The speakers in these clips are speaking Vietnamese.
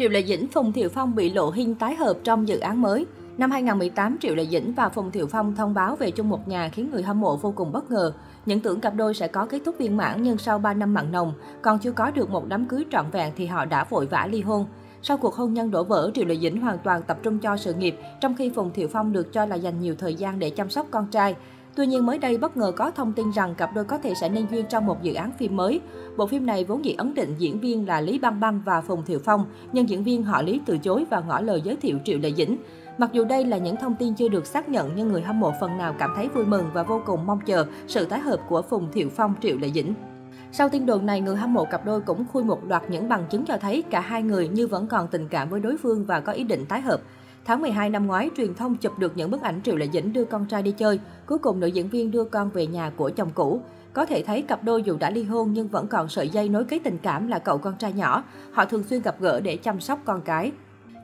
Triệu Lệ Dĩnh, Phùng Thiệu Phong bị lộ hình tái hợp trong dự án mới. Năm 2018, Triệu Lệ Dĩnh và Phùng Thiệu Phong thông báo về chung một nhà khiến người hâm mộ vô cùng bất ngờ. Những tưởng cặp đôi sẽ có kết thúc viên mãn nhưng sau 3 năm mặn nồng, còn chưa có được một đám cưới trọn vẹn thì họ đã vội vã ly hôn. Sau cuộc hôn nhân đổ vỡ, Triệu Lệ Dĩnh hoàn toàn tập trung cho sự nghiệp, trong khi Phùng Thiệu Phong được cho là dành nhiều thời gian để chăm sóc con trai. Tuy nhiên mới đây bất ngờ có thông tin rằng cặp đôi có thể sẽ nên duyên trong một dự án phim mới. Bộ phim này vốn dĩ ấn định diễn viên là Lý Băng Băng và Phùng Thiệu Phong, nhưng diễn viên họ Lý từ chối và ngỏ lời giới thiệu Triệu Lệ Dĩnh. Mặc dù đây là những thông tin chưa được xác nhận nhưng người hâm mộ phần nào cảm thấy vui mừng và vô cùng mong chờ sự tái hợp của Phùng Thiệu Phong Triệu Lệ Dĩnh. Sau tin đồn này, người hâm mộ cặp đôi cũng khui một loạt những bằng chứng cho thấy cả hai người như vẫn còn tình cảm với đối phương và có ý định tái hợp. Tháng 12 năm ngoái, truyền thông chụp được những bức ảnh Triệu Lệ Dĩnh đưa con trai đi chơi. Cuối cùng, nữ diễn viên đưa con về nhà của chồng cũ. Có thể thấy cặp đôi dù đã ly hôn nhưng vẫn còn sợi dây nối kết tình cảm là cậu con trai nhỏ. Họ thường xuyên gặp gỡ để chăm sóc con cái.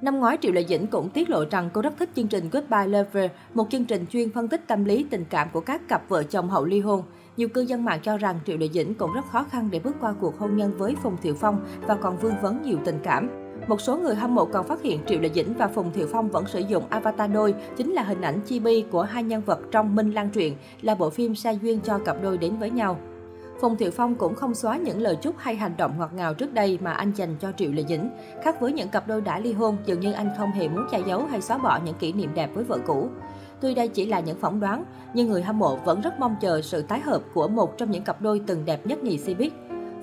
Năm ngoái, Triệu Lệ Dĩnh cũng tiết lộ rằng cô rất thích chương trình Goodbye Lover, một chương trình chuyên phân tích tâm lý tình cảm của các cặp vợ chồng hậu ly hôn. Nhiều cư dân mạng cho rằng Triệu Lệ Dĩnh cũng rất khó khăn để bước qua cuộc hôn nhân với Phùng Thiệu Phong và còn vương vấn nhiều tình cảm. Một số người hâm mộ còn phát hiện Triệu Lệ Dĩnh và Phùng Thiệu Phong vẫn sử dụng avatar đôi, chính là hình ảnh chibi của hai nhân vật trong Minh Lan truyện, là bộ phim sa duyên cho cặp đôi đến với nhau. Phùng Thiệu Phong cũng không xóa những lời chúc hay hành động ngọt ngào trước đây mà anh dành cho Triệu Lệ Dĩnh. Khác với những cặp đôi đã ly hôn, dường như anh không hề muốn che giấu hay xóa bỏ những kỷ niệm đẹp với vợ cũ. Tuy đây chỉ là những phỏng đoán, nhưng người hâm mộ vẫn rất mong chờ sự tái hợp của một trong những cặp đôi từng đẹp nhất nhì Cbiz.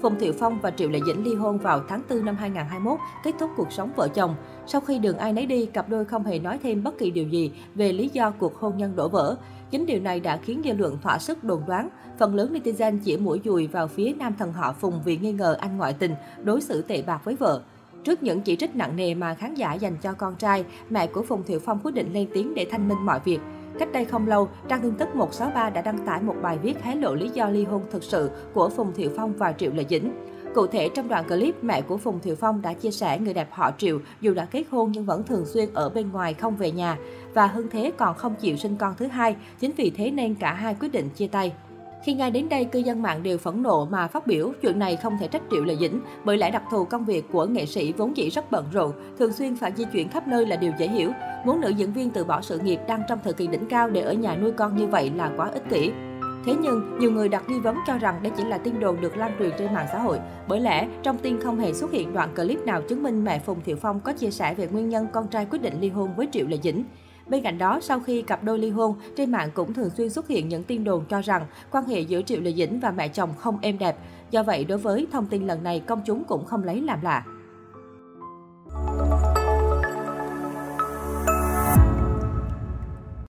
Phùng Thiệu Phong và Triệu Lệ Dĩnh ly hôn vào tháng 4 năm 2021, kết thúc cuộc sống vợ chồng. Sau khi đường ai nấy đi, cặp đôi không hề nói thêm bất kỳ điều gì về lý do cuộc hôn nhân đổ vỡ. Chính điều này đã khiến dư luận thỏa sức đồn đoán. Phần lớn netizen chỉ mũi dùi vào phía nam thần họ Phùng vì nghi ngờ anh ngoại tình, đối xử tệ bạc với vợ. Trước những chỉ trích nặng nề mà khán giả dành cho con trai, mẹ của Phùng Thiệu Phong quyết định lên tiếng để thanh minh mọi việc. Cách đây không lâu, trang tin tức 163 đã đăng tải một bài viết hé lộ lý do ly hôn thực sự của Phùng Thiệu Phong và Triệu Lệ Dĩnh. Cụ thể, trong đoạn clip, mẹ của Phùng Thiệu Phong đã chia sẻ người đẹp họ Triệu dù đã kết hôn nhưng vẫn thường xuyên ở bên ngoài không về nhà và hơn thế còn không chịu sinh con thứ hai, chính vì thế nên cả hai quyết định chia tay. Khi nghe đến đây, cư dân mạng đều phẫn nộ mà phát biểu chuyện này không thể trách Triệu Lệ Dĩnh, bởi lẽ đặc thù công việc của nghệ sĩ vốn dĩ rất bận rộn, thường xuyên phải di chuyển khắp nơi là điều dễ hiểu. Muốn nữ diễn viên từ bỏ sự nghiệp đang trong thời kỳ đỉnh cao để ở nhà nuôi con như vậy là quá ích kỷ. Thế nhưng, nhiều người đặt nghi vấn cho rằng đây chỉ là tin đồn được lan truyền trên mạng xã hội. Bởi lẽ, trong tin không hề xuất hiện đoạn clip nào chứng minh mẹ Phùng Thiệu Phong có chia sẻ về nguyên nhân con trai quyết định ly hôn với Triệu Lệ Dĩnh. Bên cạnh đó, sau khi cặp đôi ly hôn, trên mạng cũng thường xuyên xuất hiện những tin đồn cho rằng quan hệ giữa Triệu Lệ Dĩnh và mẹ chồng không êm đẹp. Do vậy, đối với thông tin lần này, công chúng cũng không lấy làm lạ.